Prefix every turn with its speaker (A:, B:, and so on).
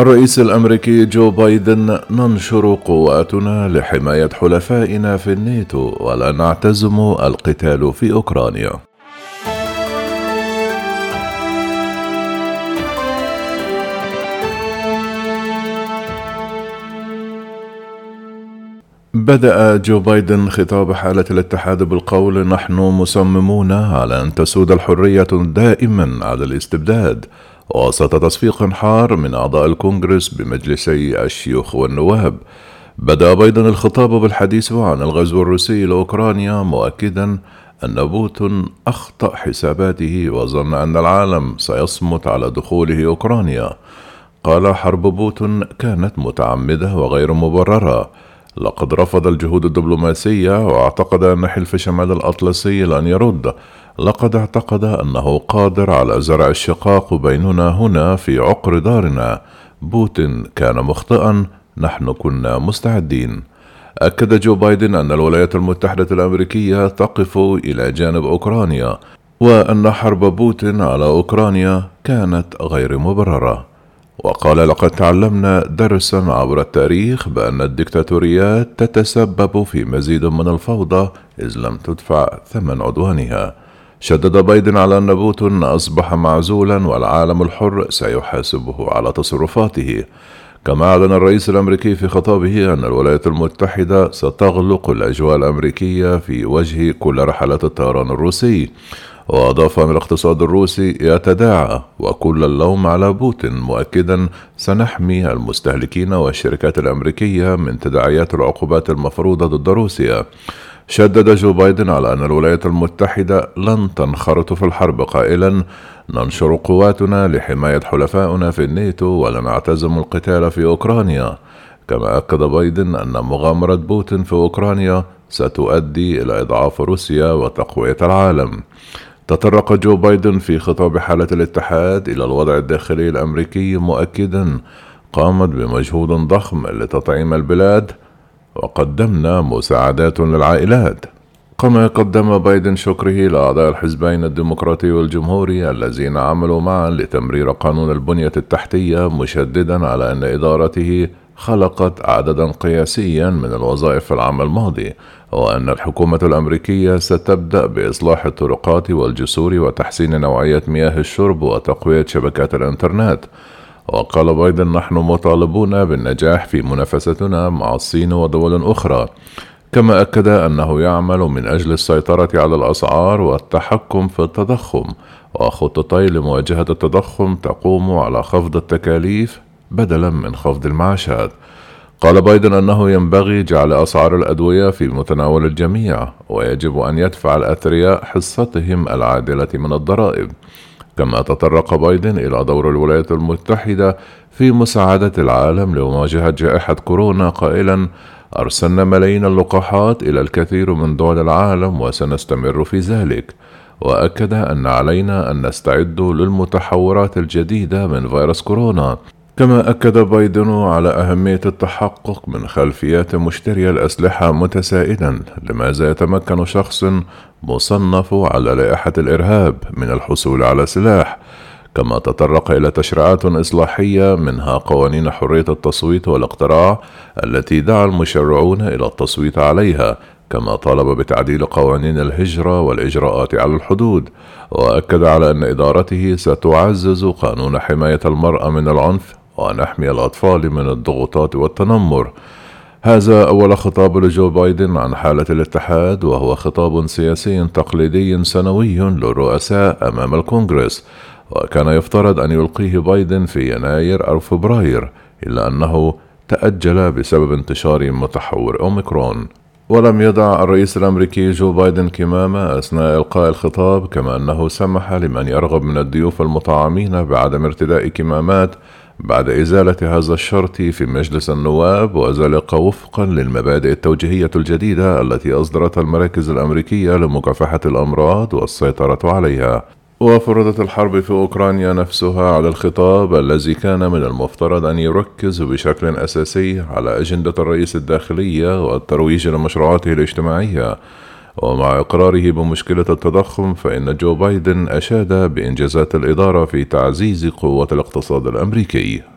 A: الرئيس الأمريكي جو بايدن ننشر قواتنا لحماية حلفائنا في الناتو ولا نعتزم القتال في أوكرانيا. بدأ جو بايدن خطاب حالة الاتحاد بالقول نحن مصممون على أن تسود الحرية دائما على الاستبداد. وسط تصفيق حار من أعضاء الكونغرس بمجلسي الشيوخ والنواب. بدأ بايدن الخطاب بالحديث عن الغزو الروسي لأوكرانيا مؤكدا أن بوتين أخطأ حساباته وظن أن العالم سيصمت على دخوله أوكرانيا. قال حرب بوتين كانت متعمدة وغير مبررة. لقد رفض الجهود الدبلوماسية واعتقد أن حلف شمال الأطلسي لن يرد. لقد اعتقد أنه قادر على زرع الشقاق بيننا هنا في عقر دارنا. بوتين كان مخطئا. نحن كنا مستعدين. أكد جو بايدن أن الولايات المتحدة الأمريكية تقف إلى جانب أوكرانيا وأن حرب بوتين على أوكرانيا كانت غير مبررة. وقال لقد تعلمنا درسا عبر التاريخ بأن الدكتاتوريات تتسبب في مزيد من الفوضى إذ لم تدفع ثمن عدوانها. شدد بايدن على أن بوتين أصبح معزولا والعالم الحر سيحاسبه على تصرفاته. كما أعلن الرئيس الأمريكي في خطابه أن الولايات المتحدة ستغلق الأجواء الأمريكية في وجه كل رحلات الطيران الروسي. وأضاف أن الاقتصاد الروسي يتداعى وكل اللوم على بوتين مؤكدا سنحمي المستهلكين والشركات الأمريكية من تداعيات العقوبات المفروضة ضد روسيا. شدد جو بايدن على أن الولايات المتحدة لن تنخرط في الحرب قائلا ننشر قواتنا لحماية حلفائنا في الناتو ولن نعتزم القتال في أوكرانيا. كما أكد بايدن أن مغامرة بوتين في أوكرانيا ستؤدي إلى إضعاف روسيا وتقوية العالم. تطرق جو بايدن في خطاب حالة الاتحاد إلى الوضع الداخلي الأمريكي مؤكدا. قامت بمجهود ضخم لتطعيم البلاد وقدمنا مساعدات للعائلات. كما قدم بايدن شكره لأعضاء الحزبين الديمقراطي والجمهوري الذين عملوا معا لتمرير قانون البنية التحتية مشددا على أن إدارته خلقت عددا قياسيا من الوظائف في العام الماضي وأن الحكومة الأمريكية ستبدأ بإصلاح الطرقات والجسور وتحسين نوعية مياه الشرب وتقوية شبكات الإنترنت. وقال بايدن نحن مطالبون بالنجاح في منافستنا مع الصين ودول أخرى. كما أكد أنه يعمل من أجل السيطرة على الأسعار والتحكم في التضخم وخطتي لمواجهة التضخم تقوم على خفض التكاليف بدلا من خفض المعاشات. قال بايدن أنه ينبغي جعل أسعار الأدوية في متناول الجميع ويجب أن يدفع الأثرياء حصتهم العادلة من الضرائب. كما تطرق بايدن إلى دور الولايات المتحدة في مساعدة العالم لمواجهة جائحة كورونا قائلا أرسلنا ملايين اللقاحات إلى الكثير من دول العالم وسنستمر في ذلك. وأكد أن علينا أن نستعد للمتحورات الجديدة من فيروس كورونا. كما أكد بايدن على أهمية التحقق من خلفيات مشتري الأسلحة متسائلا لماذا يتمكن شخص مصنف على لائحة الإرهاب من الحصول على سلاح كما تطرق إلى تشريعات إصلاحية منها قوانين حرية التصويت والاقتراع التي دعا المشرعون إلى التصويت عليها كما طالب بتعديل قوانين الهجرة والإجراءات على الحدود. وأكد على أن إدارته ستعزز قانون حماية المرأة من العنف ونحمي الأطفال من الضغوطات والتنمر. هذا أول خطاب لجو بايدن عن حالة الاتحاد وهو خطاب سياسي تقليدي سنوي للرؤساء أمام الكونغرس. وكان يفترض أن يلقيه بايدن في يناير أو فبراير إلا أنه تأجل بسبب انتشار متحور أوميكرون. ولم يضع الرئيس الأمريكي جو بايدن كمامة أثناء إلقاء الخطاب كما أنه سمح لمن يرغب من الضيوف المطعمين بعدم ارتداء كمامات بعد إزالة هذا الشرط في مجلس النواب وذلك وفقا للمبادئ التوجيهية الجديدة التي أصدرتها المراكز الأمريكية لمكافحة الأمراض والسيطرة عليها. وفرضت الحرب في أوكرانيا نفسها على الخطاب الذي كان من المفترض أن يركز بشكل أساسي على أجندة الرئيس الداخلية والترويج لمشروعاته الاجتماعية. ومع إقراره بمشكلة التضخم فإن جو بايدن أشاد بإنجازات الإدارة في تعزيز قوة الاقتصاد الأمريكي.